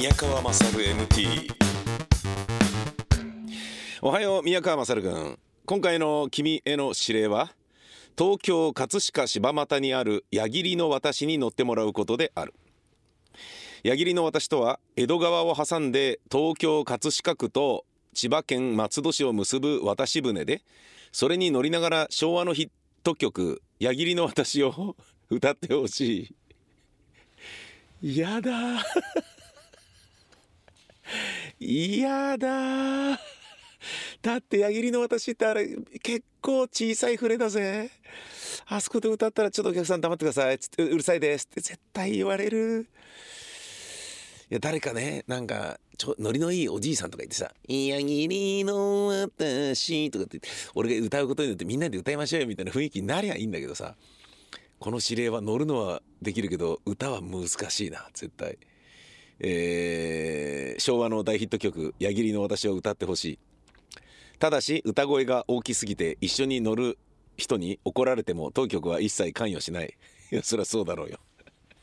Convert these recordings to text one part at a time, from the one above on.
宮川勝 MT おはよう宮川勝君。今回の君への指令は東京葛飾柴又にある矢切の私に乗ってもらうことである。矢切の私とは江戸川を挟んで東京葛飾区と千葉県松戸市を結ぶ渡し船でそれに乗りながら昭和のヒット曲「矢切の私」を 歌ってほしい。やだ嫌だ。だって矢切の私ってあれ結構小さい船だぜ。あそこで歌ったらちょっとお客さん黙ってください。つってうるさいです。って絶対言われる。いや誰かねなんかちょノリのいいおじいさんとか言ってさ「矢切の私」とかって俺が歌うことによってみんなで歌いましょうよみたいな雰囲気になりゃいいんだけどさこの指令は乗るのはできるけど歌は難しいな絶対。えー、昭和の大ヒット曲「矢切の私」を歌ってほしい。ただし歌声が大きすぎて一緒に乗る人に怒られても当局は一切関与しない。いやそりゃそうだろうよ。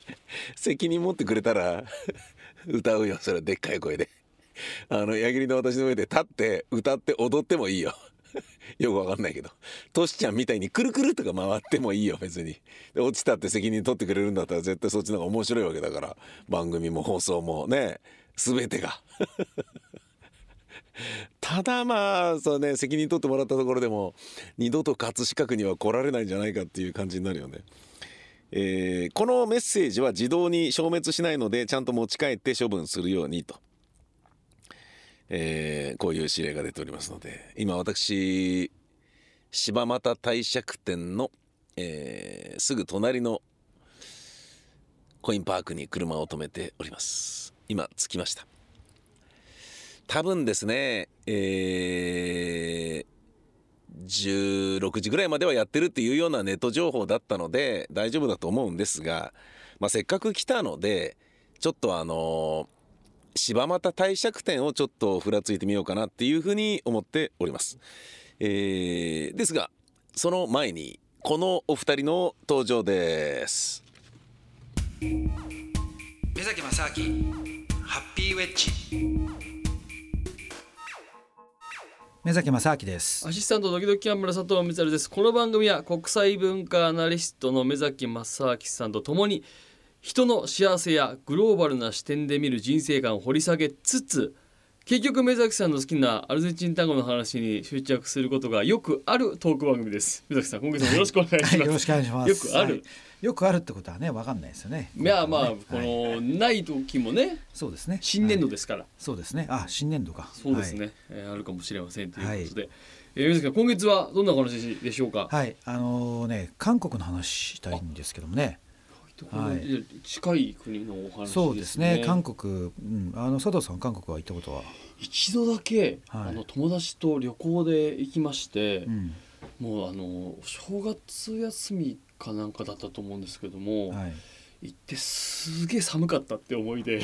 責任持ってくれたら 歌うよ。それはでっかい声で。あの矢切の私の上で立って歌って踊ってもいいよ。よくわかんないけど。トシちゃんみたいにくるくるとか回ってもいいよ別に。で落ちたって責任取ってくれるんだったら絶対そっちの方が面白いわけだから。番組も放送もね全てが。ただまあそうね責任取ってもらったところでも二度と葛飾区には来られないんじゃないかっていう感じになるよね。えー、このメッセージは自動に消滅しないのでちゃんと持ち帰って処分するようにと、えー、こういう指令が出ておりますので今私柴又帝釈天の、えー、すぐ隣のコインパークに車を止めております。今着きました。多分ですねえー16時ぐらいまではやってるっていうようなネット情報だったので大丈夫だと思うんですが、まあ、せっかく来たのでちょっとあの柴又帝釈天をちょっとふらついてみようかなっていうふうに思っております。えー、ですがその前にこのお二人の登場です。目崎正明ハッピーウェッジ目崎正明ですアシスタントドキドキキャン村佐藤光晴ですこの番組は国際文化アナリストの目崎正明さんとともに人の幸せやグローバルな視点で見る人生観を掘り下げつつ結局目崎さんの好きなアルゼンチン単語の話に執着することがよくあるトーク番組です。目崎さん今月もよろしくお願いします、はい、よろしくお願いします。よくある、はい。よくあるってことはね分かんないですよね。いやまあ、この、ない時もねそうですね。新年度ですから、そうですね。あ新年度か。そうですね、はえあるかもしれませんということで、はえー、さん今月はどんな話でしょうか？はい。あのね韓国の話したいんですけどもねはい、近い国のお話、ね、そうですね。韓国、うん、あの佐藤さん韓国は行ったことは？一度だけ、はい、あの友達と旅行で行きまして、うん、もうあの正月休みかなんかだったと思うんですけども、はい、行ってすげえ寒かったって思い出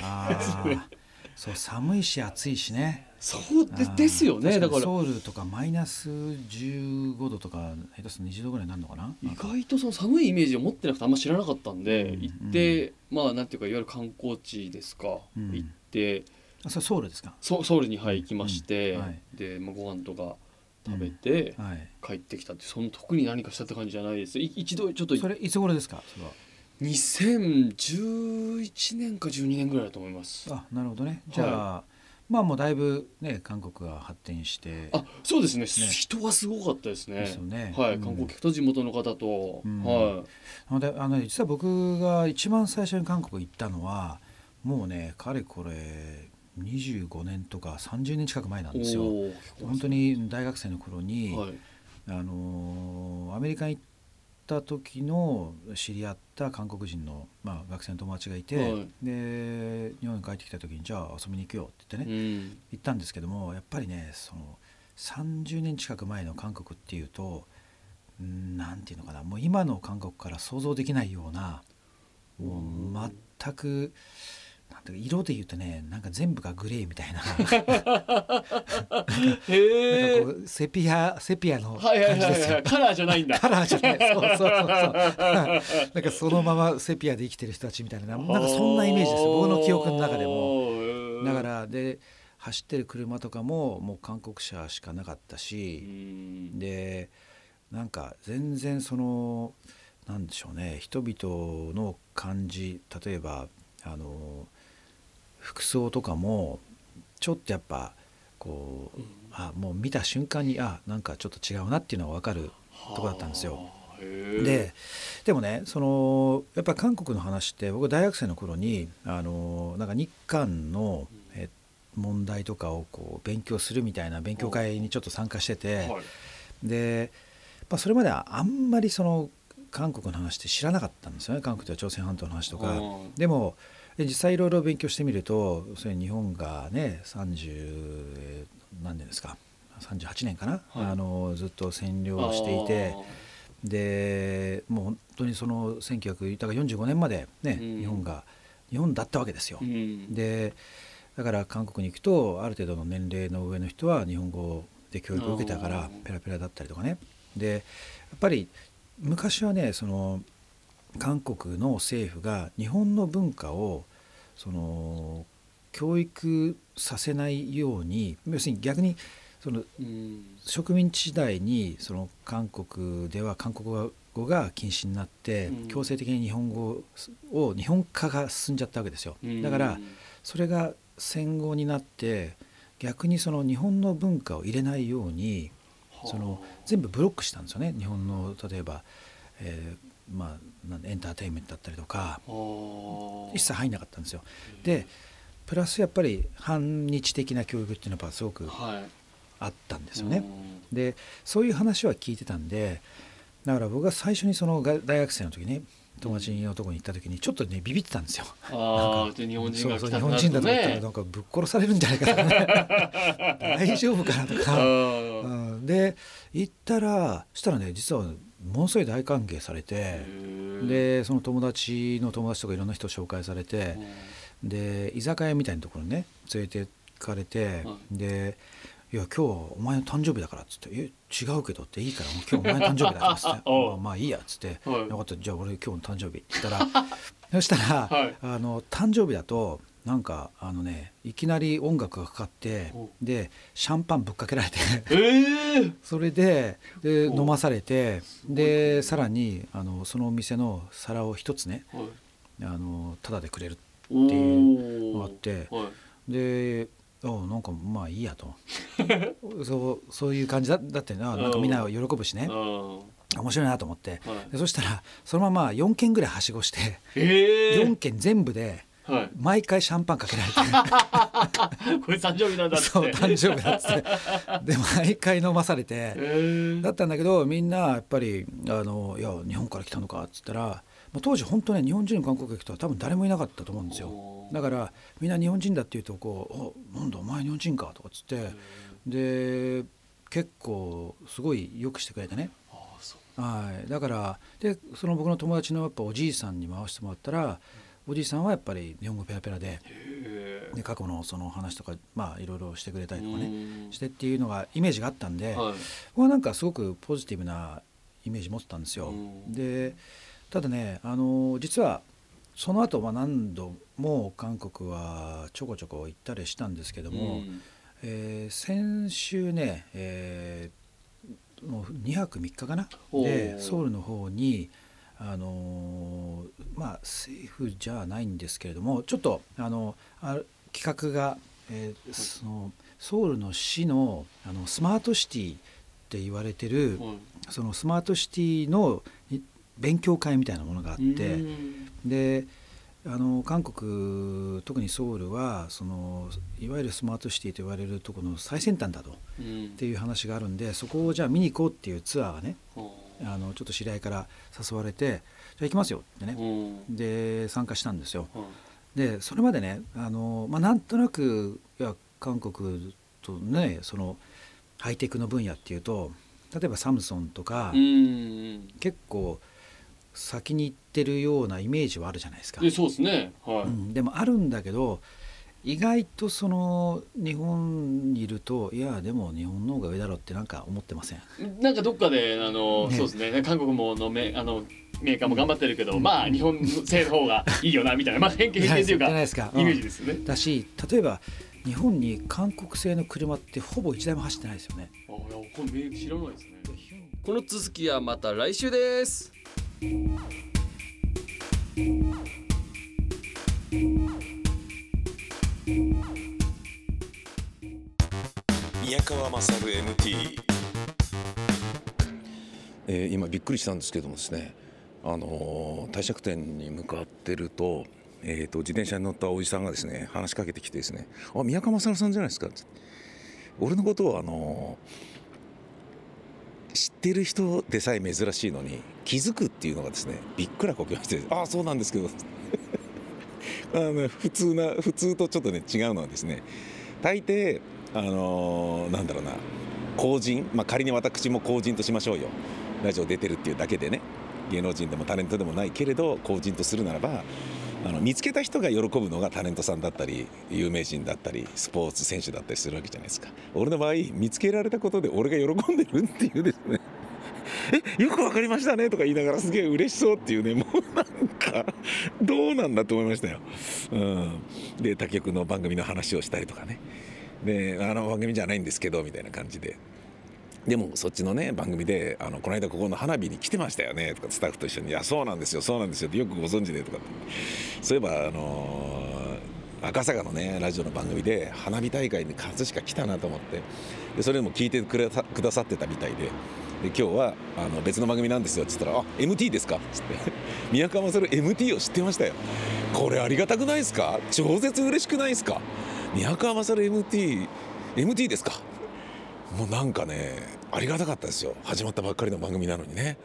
そう寒いし暑いしねそうでですよね。だから。ソウルとかマイナス15度とか下手すると20度ぐらいになるのかな？意外とその寒いイメージを持ってなくてあんま知らなかったんで、うん、行って、うん、まあなんていうかいわゆる観光地ですか、うん、行って。あそれソウルですか？ソソウルに、はい、行きまして、はい、で、まあ、ご飯とか食べて帰ってきたってその特に何かしたって感じじゃないです。一度ちょっとそれいつ頃ですか？それは。2011年か12年ぐらいだと思います。あなるほどね。じゃあ、はい、まあもうだいぶね韓国が発展してあそうですね、ね、人はすごかったですね。ですよね。はい、うん、観光客と地元の方と、うん、はい。なのであの実は僕が一番最初に韓国行ったのはもうねかれこれ25年とか30年近く前なんですよ。本当に大学生の頃に、はい、あのアメリカに行った時の知り合った韓国人の、まあ、学生の友達がいて、はい、で日本に帰ってきた時にじゃあ遊びに行くよって言ってね、うん、行ったんですけどもやっぱりねその30年近く前の韓国っていうと何て言うのかなもう今の韓国から想像できないようなもう全く。なんか色で言うとねなんか全部がグレーみたいな。へ なんかこうセピアセピアの感じですよ、カラーじゃないんだ。カラーじゃない。そうそうそう。そうなんかそのままセピアで生きてる人たちみたいななんかそんなイメージですよ。僕の記憶の中でも。ーだからで走ってる車とかももう韓国車しかなかったうし、ん。でなんか全然そのなんでしょうね人々の感じ例えばあの服装とかもちょっとやっぱこう、あもう見た瞬間にあなんかちょっと違うなっていうのが分かるとこだったんですよ。ででもねそのやっぱ韓国の話って僕大学生の頃にあのなんか日韓のえ問題とかをこう勉強するみたいな勉強会にちょっと参加してて、はい。で、まあ、それまではあんまりその韓国の話って知らなかったんですよね。韓国では朝鮮半島の話とか。うん。でもで実際いろいろ勉強してみるとそれ日本がね30何年ですか。38年かな、はい。あのずっと占領していて。でもう本当にその1900だから45年までね、うん。日本が日本だったわけですよ。うん。でだから韓国に行くとある程度の年齢の上の人は日本語で教育を受けたかあらーペラペラだったりとかね。でやっぱり昔はねその韓国の政府が日本の文化をその教育させないように要するに逆にそのうん植民地時代にその韓国では韓国語が禁止になって、うん強制的に日本語を日本化が進んじゃったわけですよ。だからそれが戦後になって逆にその日本の文化を入れないようにその全部ブロックしたんですよね。日本の例えば、えーまあ、エンターテインメントだったりとか。一切入んなかったんですよ。でプラスやっぱり反日的な教育っていうのはすごくはい。あったんですよね。でそういう話は聞いてたんでだから僕が最初にそのが大学生の時に友達のとこに行った時にちょっとねビビってたんですよ。ああで日本人が来たとなると本人だと思ったらねなんかぶっ殺されるんじゃないかとかね大丈夫かな。と あか、ー。うん、で行ったらしたらね実はものすごい大歓迎されてでその友達の友達とかいろんな人紹介されてで居酒屋みたいなところにね連れてかれて、はで「いや今日はお前の誕生日だから」っつって「え違うけど」って「いいからもう今日お前の誕生日だから」っつって「おう。まあまあいいや」っつって「はい。よかった。じゃあ俺今日の誕生日」って言ったら。そしたら、はい。あの誕生日だとなんかあのねいきなり音楽がかかっておでシャンパンぶっかけられて。ええ それででお飲まされてでさらにあのそのお店の皿を一つねはい。あのタダでくれるおっていうのがあって。はい。であなんかまあいいやと。そうそういう感じだだってななんかみんな喜ぶしね。面白いなと思って。はい。でそしたらそのまま4軒ぐらいはしごしてええ4軒全部ではい。毎回シャンパンかけられて。これ誕生日なんだって。そう誕生日だっつって。で毎回飲まされて。ええだったんだけどみんなやっぱりあの「いや日本から来たのか」っつったら、まあ、当時本当ね日本人の観光客とは多分誰もいなかったと思うんですよ。だからみんな日本人だっていうとこう「おなんだお前日本人か」とかっつって。で結構すごいよくしてくれてね。はい。だからでその僕の友達のやっぱおじいさんに回してもらったらおじいさんはやっぱり日本語ペラペラでで過去のその話とかまあいろいろしてくれたりとかねうん。してっていうのがイメージがあったんで、はい。僕はなんかすごくポジティブなイメージ持ってたんですよ。うん。でただねあの実はその後まあ何度も韓国はちょこちょこ行ったりしたんですけども、うん。えー先週ね、えーもう2泊3日かな？でソウルの方にあのーまあ政府じゃないんですけれどもちょっとあのある企画が、えーそのソウルの市のあのスマートシティって言われてる、はい。そのスマートシティのい勉強会みたいなものがあって、うん。であの韓国特にソウルはそのいわゆるスマートシティと言われるところの最先端だとっうん。ていう話があるんでそこをじゃあ見に行こうっていうツアーがねああのちょっと知り合いから誘われて「じゃあ行きますよ」ってーねうん。で参加したんですよ。はいでそれまでねあの、まあ、なんとなくいや韓国とねそのハイテクの分野っていうと例えばサムソンとか、うん。結構先に行ってるようなイメージはあるじゃないですか。でそうですね。はい、うん、でもあるんだけど意外とその日本にいるといやでも日本の方が上だろうってなんか思ってません？なんかどっかであの、ね。そうですね。韓国ものめあのメーカーも頑張ってるけど、まあ日本製の方がいいよなみたいな、まあ、偏見偏見というか じゃないですか。うん。イメージですよね。だし例えば日本に韓国製の車ってほぼ一台も走ってないですよね。あいやこれ知らないですね。この続きはまた来週です。宮川勝 MT えー今びっくりしたんですけどもですねあのー帝釈天に向かってると,、えー、と自転車に乗ったおじさんがですね話しかけてきてですね「あ宮川勝さんじゃないですか」って。俺のことをあのー知ってる人でさえ珍しいのに気づくっていうのがですねびっくらこきまして「ああそうなんですけど」あの普通な普通とちょっとね違うのはですね大抵あのーなんだろうな公人、まあ、仮に私も公人としましょうよ。ラジオ出てるっていうだけでね芸能人でもタレントでもないけれど公人とするならばあの見つけた人が喜ぶのがタレントさんだったり有名人だったりスポーツ選手だったりするわけじゃないですか。俺の場合見つけられたことで俺が喜んでるっていうですねえよくわかりましたねとか言いながらすげえ嬉しそうっていうね もうなんかどうなんだと思いましたよ、うん、で他局の番組の話をしたりとかね。であの番組じゃないんですけどみたいな感じで。でもそっちのね番組であのこの間ここの花火に来てましたよねとかスタッフと一緒に「いやそうなんですよそうなんですよ」ってよくご存知でとかって。そういえばあのー赤坂のねラジオの番組で花火大会に葛飾来たなと思って。でそれでも聞いてくださってたみたいで。で今日はあの別の番組なんですよっつったら「あ MT ですか?」っつって。宮川勝 MT を知ってましたよ。これありがたくないですか？超絶嬉しくないですか？宮川勝 MT MT ですか？もうなんかねありがたかったですよ。始まったばっかりの番組なのにね。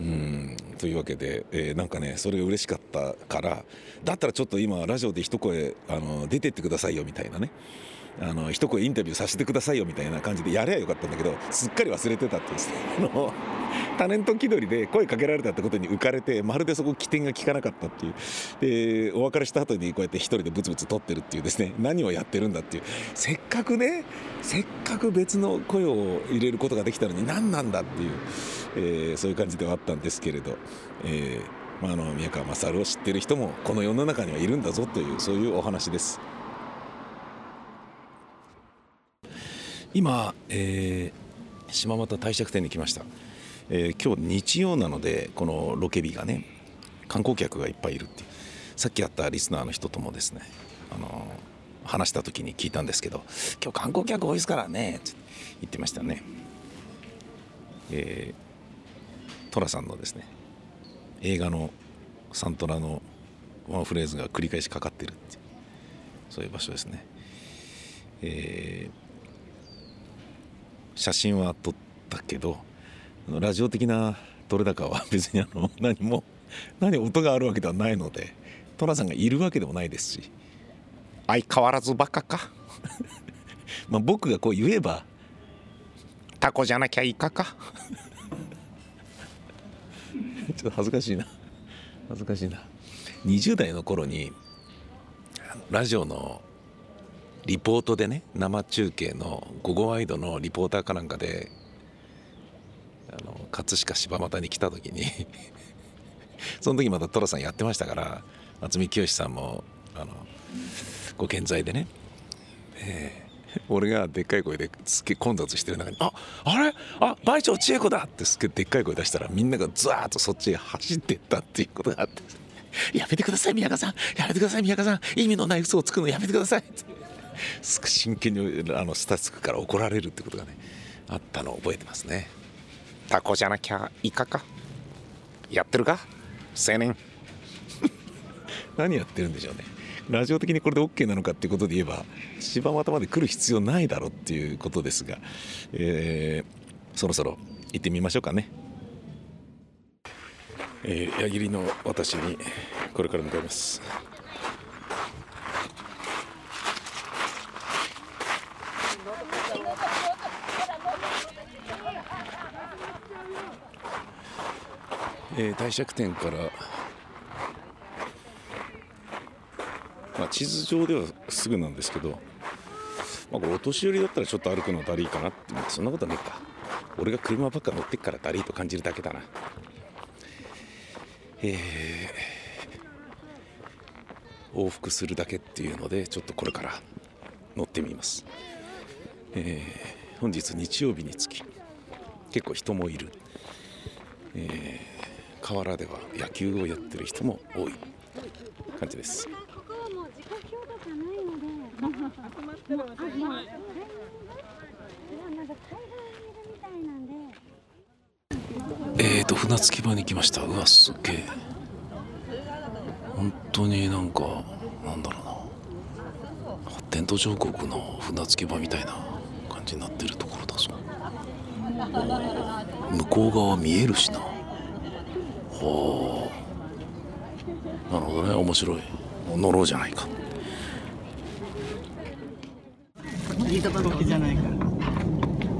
うん。というわけで、えーなんかねそれが嬉しかったからだったらちょっと今ラジオで一声あの出てってくださいよみたいなね。あの一声インタビューさせてくださいよみたいな感じでやればよかったんだけどすっかり忘れてたってですねあのタレント気取りで声かけられたってことに浮かれてまるでそこ起点が効かなかったっていう。でお別れした後にこうやって一人でブツブツ撮ってるっていうですね。何をやってるんだっていう。せっかくねせっかく別の声を入れることができたのに何なんだっていう、えーそういう感じではあったんですけれど、えーまあ、あの宮川勝を知ってる人もこの世の中にはいるんだぞというそういうお話です。今、えー島又帝釈天に来ました、えー今日日曜なのでこのロケ日がね観光客がいっぱいいるってさっき会ったリスナーの人ともですね、あのー話した時に聞いたんですけど「今日観光客多いですからね」って言ってましたね。えー寅さんのですね映画のサントラのワンフレーズが繰り返しかかってるってそういう場所ですね。えー写真は撮ったけどラジオ的な撮れ高は 別にあの何も何音があるわけではないので寅さんがいるわけでもないですし。相変わらずバカか。まあ僕がこう言えばタコじゃなきゃイカか ちょっと恥ずかしいな。恥ずかしいな。20代の頃にラジオのリポートでね生中継の「午後ワイド」のリポーターかなんかであの葛飾柴又に来た時に その時まだ寅さんやってましたから渥美清さんもあのご健在でね、えー俺がでっかい声ですっげえ混雑してる中に「ああれ？あ倍長千恵子だ!」ってすっげえでっかい声出したらみんながザーッとそっちへ走ってったっていうことがあって「やめてください宮川さん！やめてください宮川さん！意味のない嘘をつくのやめてください」って真剣にあのスタッフから怒られるってことがねあったのを覚えてますね。タコじゃなきゃイカか？やってるか？青年。何やってるんでしょうね。ラジオ的にこれで OK なのかっていうことで言えば柴又まで来る必要ないだろうっていうことですが、えーそろそろ行ってみましょうかね、えー矢切の私にこれから向かいますえー帝釈天から、まあ、地図上ではすぐなんですけど、まあ、これお年寄りだったらちょっと歩くのだりーかなってまあそんなことはねえか。俺が車ばっか乗ってっからだりと感じるだけだな。えー往復するだけっていうのでちょっとこれから乗ってみます、えー本日日曜日につき結構人もいる、えー河原では野球をやってる人も多い感じです。えーと船着き場に来ました。うわすげえ。本当になんかなんだろうな。発展途上国の船着き場みたいな感じになってるところだぞ。向こう側見えるしな。ほう。なるほどね。面白い。乗ろうじゃないか。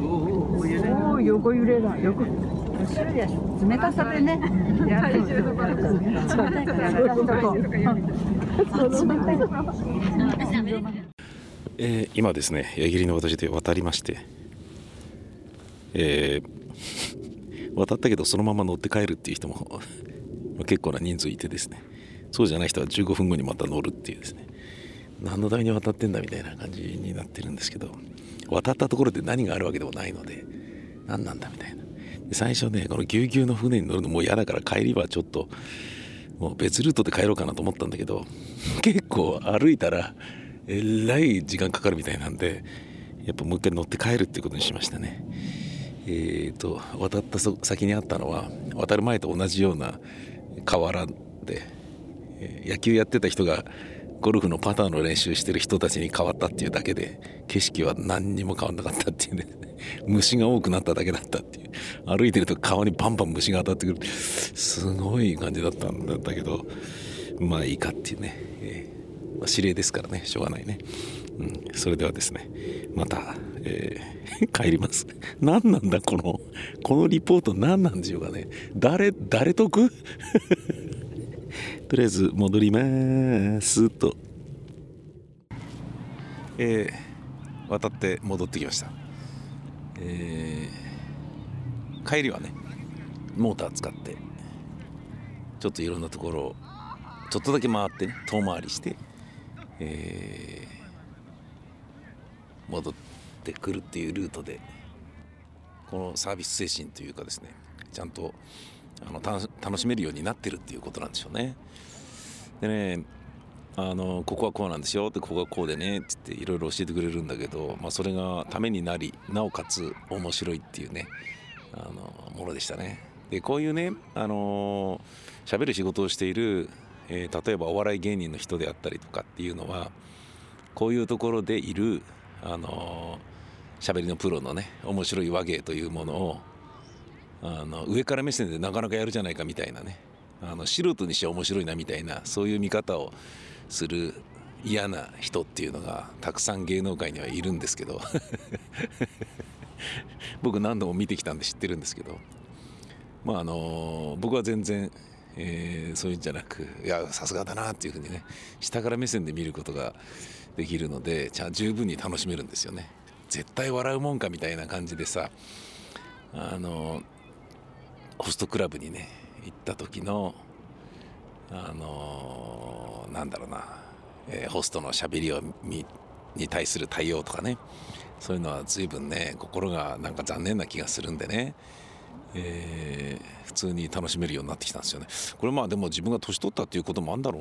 おお横揺れだ。横。冷たさでね。体えー今ですね矢切の私で渡りましてえー渡ったけどそのまま乗って帰るっていう人も 結構な人数いてですね。そうじゃない人は15分後にまた乗るっていうですね。何のために渡ってんだみたいな感じになってるんですけど渡ったところで何があるわけでもないので何なんだみたいな。最初ねこのぎゅうぎゅうの船に乗るのもう嫌だから帰りはちょっともう別ルートで帰ろうかなと思ったんだけど 結構歩いたらえらい時間かかるみたいなんでやっぱもう一回乗って帰るっていうことにしましたね。えー、と渡った先にあったのは渡る前と同じような河原で、野球やってた人がゴルフのパターンの練習してる人たちに変わったっていうだけで景色は何にも変わんなかったっていうね。虫が多くなっただけだったっていう。歩いてると顔にバンバン虫が当たってくる。すごい感じだったんだけどまあいいかっていうね、えーま、指令ですからね。しょうがないね、うん、それではですねまた、えー 帰ります。何なんだこのこのリポート何なんでしょうかね。誰誰得？とりあえず戻りますと。えー渡って戻ってきました。えー帰りはねモーター使ってちょっといろんなところをちょっとだけ回ってね遠回りして、えー戻ってくるっていうルートでこのサービス精神というかですねちゃんとあの楽しめるようになってるっていうことなんでしょうね。でねあのここはこうなんですよってここはこうでねっつっていろいろ教えてくれるんだけど、まあ、それがためになりなおかつ面白いっていうねあのものでしたね。でこういうねあの喋る仕事をしている、えー例えばお笑い芸人の人であったりとかっていうのはこういうところでいるあの喋りのプロのね面白い話芸というものをあの上から目線でなかなかやるじゃないかみたいなねあの素人にしては面白いなみたいなそういう見方をする嫌な人っていうのがたくさん芸能界にはいるんですけど 僕何度も見てきたんで知ってるんですけどまああの僕は全然、えそういうんじゃなくいやさすがだなっていうふうにね下から目線で見ることができるのでじゃあ十分に楽しめるんですよね。絶対笑うもんかみたいな感じでさあのホストクラブにね行った時のあのなんだろうな、えーホストのしゃべりを見に対する対応とかね。そういうのは随分ね心がなんか残念な気がするんでね、えー普通に楽しめるようになってきたんですよね。これまあでも自分が年取ったっていうこともあるんだろ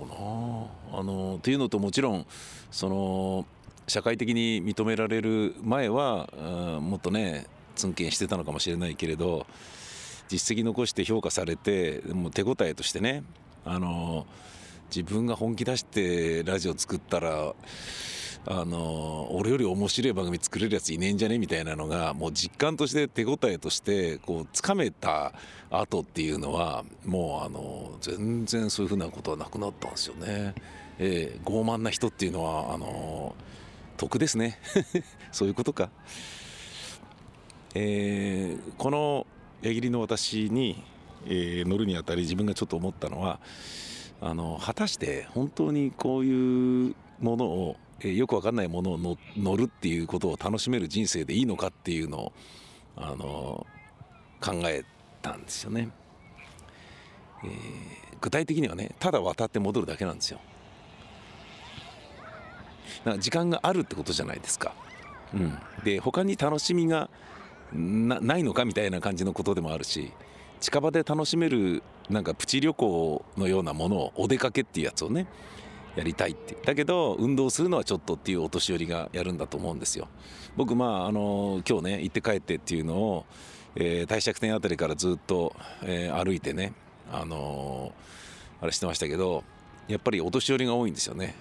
うな。あのっていうのともちろんその社会的に認められる前はうんもっとねツンケンしてたのかもしれないけれど実績残して評価されてもう手応えとしてねあの自分が本気出してラジオ作ったらあの俺より面白い番組作れるやついねえんじゃね？みたいなのがもう実感として手応えとしてこうつかめた後っていうのはもうあの全然そういうふうなことはなくなったんですよね。えー傲慢な人っていうのはあの得ですね そういうことか。えーこの矢切の私に、えー乗るにあたり自分がちょっと思ったのはあの果たして本当にこういうものを、えーよくわかんないものを乗乗るっていうことを楽しめる人生でいいのかっていうのをあの考えたんですよね。えー具体的にはねただ渡って戻るだけなんですよ。だから時間があるってことじゃないですか、うん、で他に楽しみがなないのかみたいな感じのことでもあるし近場で楽しめるなんかプチ旅行のようなものをお出かけっていうやつをねやりたいって。だけど運動するのはちょっとっていうお年寄りがやるんだと思うんですよ。僕まああの今日ね行って帰ってっていうのを、えー大釈天あたりからずっと、えー歩いてねあのーあれしてましたけどやっぱりお年寄りが多いんですよね。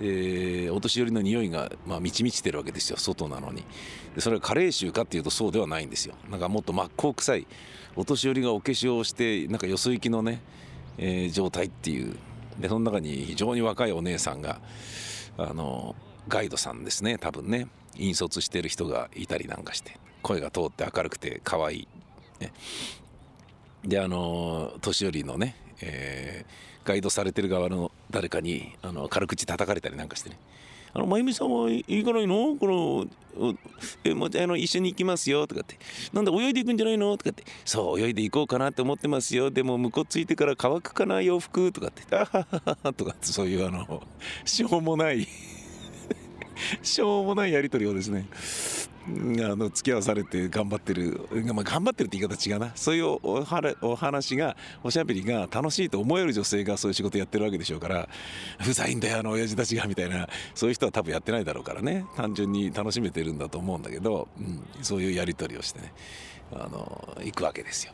でお年寄りの匂いが、まあ、満ち満ちてるわけですよ外なのに。でそれは加齢臭かっていうとそうではないんですよ。なんかもっと真っ向臭いお年寄りがお化粧をしてなんかよそ行きのね、えー状態っていうでその中に非常に若いお姉さんがあのガイドさんですね多分ね。引率してる人がいたりなんかして声が通って明るくて可愛い、ね、であの年寄りのね、えーガイドされてる側の誰かにあの軽口叩かれたりなんかしてね「あのまゆみさんはい行かないの？このえまああの一緒に行きますよ」とかって「なんで泳いでいくんじゃないの?」とかって「そう泳いで行こうかなって思ってますよ。でも向こうついてから乾くかな洋服」とかって「あははは」とかってそういうあのしょうもない しょうもないやり取りをですね。あの付き合わされて頑張ってる、まあ、頑張ってるって言い方違うな。そういうおはらお話がおしゃべりが楽しいと思える女性がそういう仕事やってるわけでしょうからうざいんだよあの親父たちがみたいな。そういう人は多分やってないだろうからね。単純に楽しめてるんだと思うんだけど、うん、そういうやり取りをしてね。あの行くわけですよ。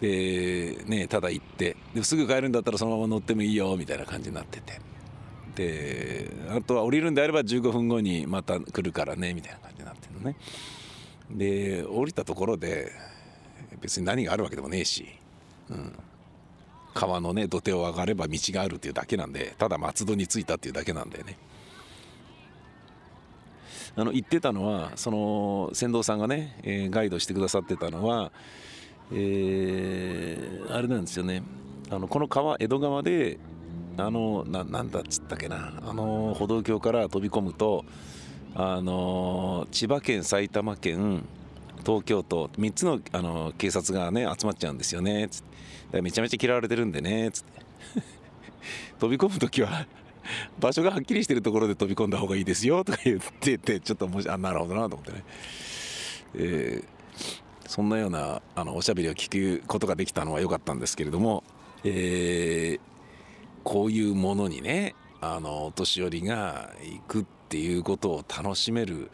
でねただ行ってですぐ帰るんだったらそのまま乗ってもいいよみたいな感じになってて。であとは降りるんであれば15分後にまた来るからねみたいな感じになってるのね。で降りたところで別に何があるわけでもねえし、うん、川のね土手を上がれば道があるっていうだけなんでただ松戸に着いたっていうだけなんだよね。あの言ってたのはその船頭さんがね、えーガイドしてくださってたのは、えーあれなんですよね。あのこの川江戸川であのななんだっつったっけな。あの歩道橋から飛び込むとあの千葉県埼玉県東京都3つのあの警察がね集まっちゃうんですよね。つって。めちゃめちゃ嫌われてるんでね。つって。飛び込む時は場所がはっきりしてるところで飛び込んだ方がいいですよ。とか言っててちょっともしあなるほどなと思ってね、えーそんなようなあのおしゃべりを聞くことができたのは良かったんですけれども、えーこういうものにねあのお年寄りが行くっていうことを楽しめる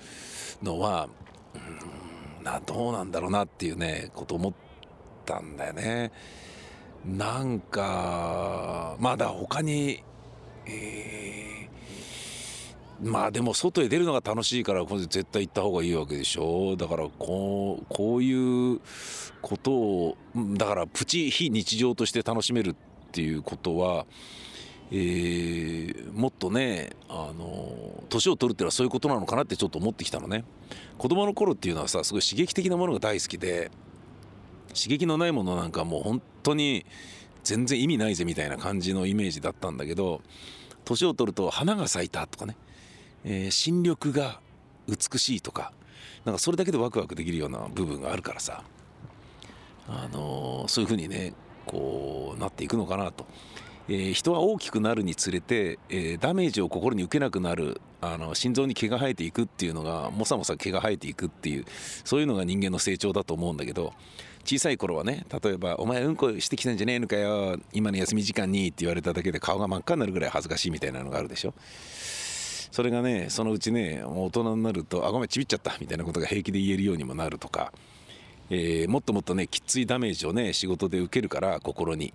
のはうんなどうなんだろうなっていうねこと思ったんだよね。なんかまだ他に、えーまあでも外へ出るのが楽しいから絶対行った方がいいわけでしょだからこうこういうことをだからプチ非日常として楽しめるってていうことは、えーもっとねあの年を取るっていうのはそういうことなのかなってちょっと思ってきたのね。子供の頃っていうのはさすごい刺激的なものが大好きで刺激のないものなんかもう本当に全然意味ないぜみたいな感じのイメージだったんだけど年を取ると花が咲いたとかね、えー新緑が美しいとかなんかそれだけでワクワクできるような部分があるからさ。あのーそういうふうにねこうなっていくのかなと、えー人は大きくなるにつれて、えーダメージを心に受けなくなるあの心臓に毛が生えていくっていうのがもさもさ毛が生えていくっていうそういうのが人間の成長だと思うんだけど小さい頃はね例えば「お前うんこしてきたんじゃねえのかよ今の休み時間に」って言われただけで顔が真っ赤になるぐらい恥ずかしいみたいなのがあるでしょ。それがねそのうちねもう大人になると「あごめんちびっちゃった」みたいなことが平気で言えるようにもなるとか、えーもっともっとねきついダメージをね仕事で受けるから心に、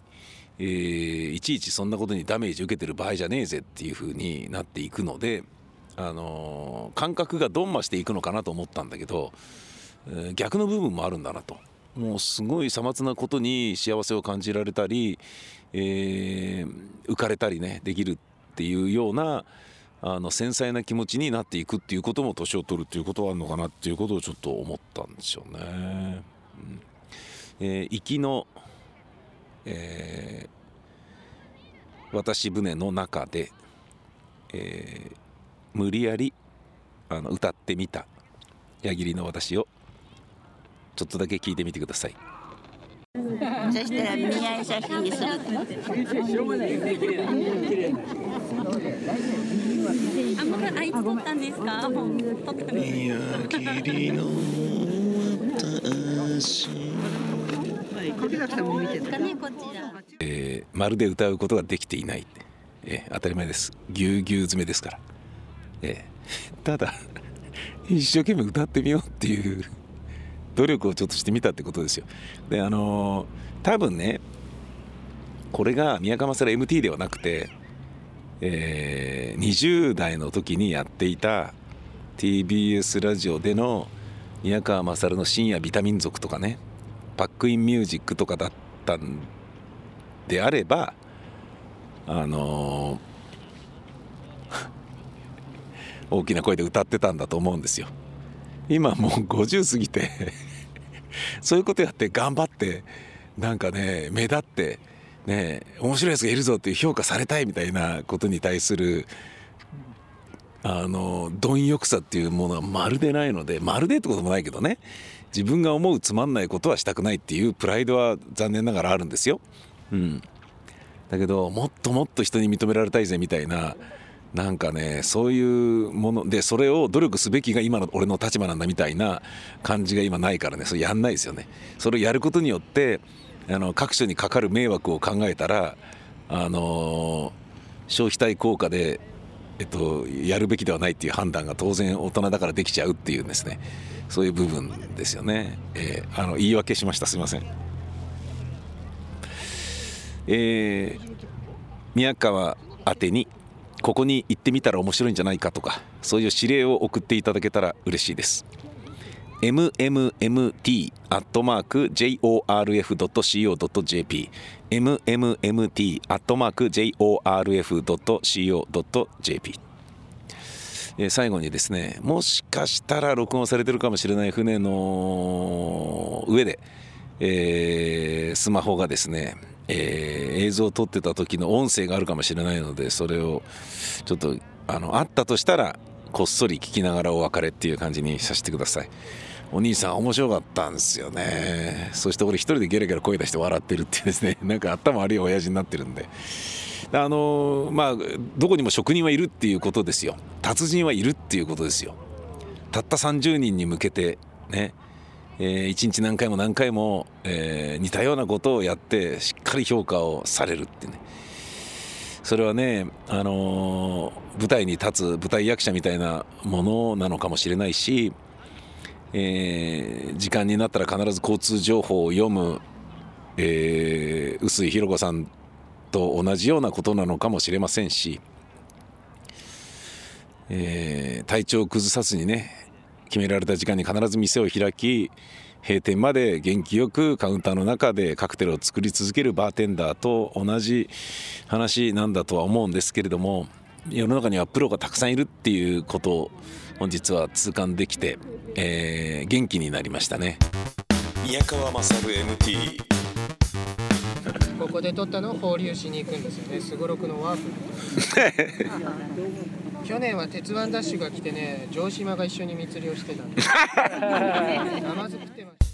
えーいちいちそんなことにダメージ受けてる場合じゃねえぜっていう風になっていくので、あのー感覚がどんましていくのかなと思ったんだけど、えー逆の部分もあるんだなと。もうすごいさまつなことに幸せを感じられたり、え浮かれたりねできるっていうようなあの繊細な気持ちになっていくっていうことも年を取るっていうことはあるのかなっていうことをちょっと思ったんですよね。うんえー行きの、えー渡し船の中で、えー無理やりあの歌ってみた矢切の私をちょっとだけ聞いてみてください。そしたら見合い写真にするあ、これあいつ撮ったんですか？撮ったんです柿崎さんも見てたかね、こちら。えーまるで歌うことができていない、えー当たり前ですぎゅうぎゅう詰めですから、えーただ一生懸命歌ってみようっていう努力をちょっとしてみたってことですよであのー多分ねこれが宮川勝 MT ではなくて、えー20代の時にやっていた TBS ラジオでの宮川勝の深夜ビタミン族とかねパックインミュージックとかだったんであればあのー 大きな声で歌ってたんだと思うんですよ。今もう50過ぎて そういうことやって頑張ってなんかね目立ってね面白いやつがいるぞっていう評価されたいみたいなことに対するあの貪欲さっていうものはまるでないのでまるでってこともないけどね自分が思うつまんないことはしたくないっていうプライドは残念ながらあるんですよ。うん、だけどもっともっと人に認められたいぜみたいななんかねそういうものでそれを努力すべきが今の俺の立場なんだみたいな感じが今ないからねそれやんないですよね。それをやることによってあの各所にかかる迷惑を考えたらあの消費対効果でえっと、やるべきではないっていう判断が当然大人だからできちゃうっていうですね。そういう部分ですよね、えーあの言い訳しました。すいません。えー宮川宛てにここに行ってみたら面白いんじゃないかとかそういう指令を送っていただけたら嬉しいです。mmmt.jorf.co.jp mmmt.jorf.co.jp 最後にですねもしかしたら録音されてるかもしれない船の上で、えースマホがですね、えー映像を撮ってた時の音声があるかもしれないのでそれをちょっとあのあったとしたらこっそり聞きながらお別れっていう感じにさせてください。お兄さん面白かったんですよね。そして俺一人でゲラゲラ声出して笑ってるっていうですね。なんか頭悪い親父になってるんで。あのまあどこにも職人はいるっていうことですよ。達人はいるっていうことですよ。たった30人に向けてね。えー一日何回も何回も、えー似たようなことをやってしっかり評価をされるってね。それはね、あのー舞台に立つ舞台役者みたいなものなのかもしれないし、えー時間になったら必ず交通情報を読む、えー臼井弘子さんと同じようなことなのかもしれませんし、えー体調を崩さずにね決められた時間に必ず店を開き閉店まで元気よくカウンターの中でカクテルを作り続けるバーテンダーと同じ話なんだとは思うんですけれども世の中にはプロがたくさんいるっていうことを本日は痛感できて、えー元気になりましたね。宮川勝 MT ここで撮ったのを放流しに行くんですよね。すごろくのワープ。去年は鉄腕ダッシュが来てね城島が一緒に密漁してたんで。甘ずくってます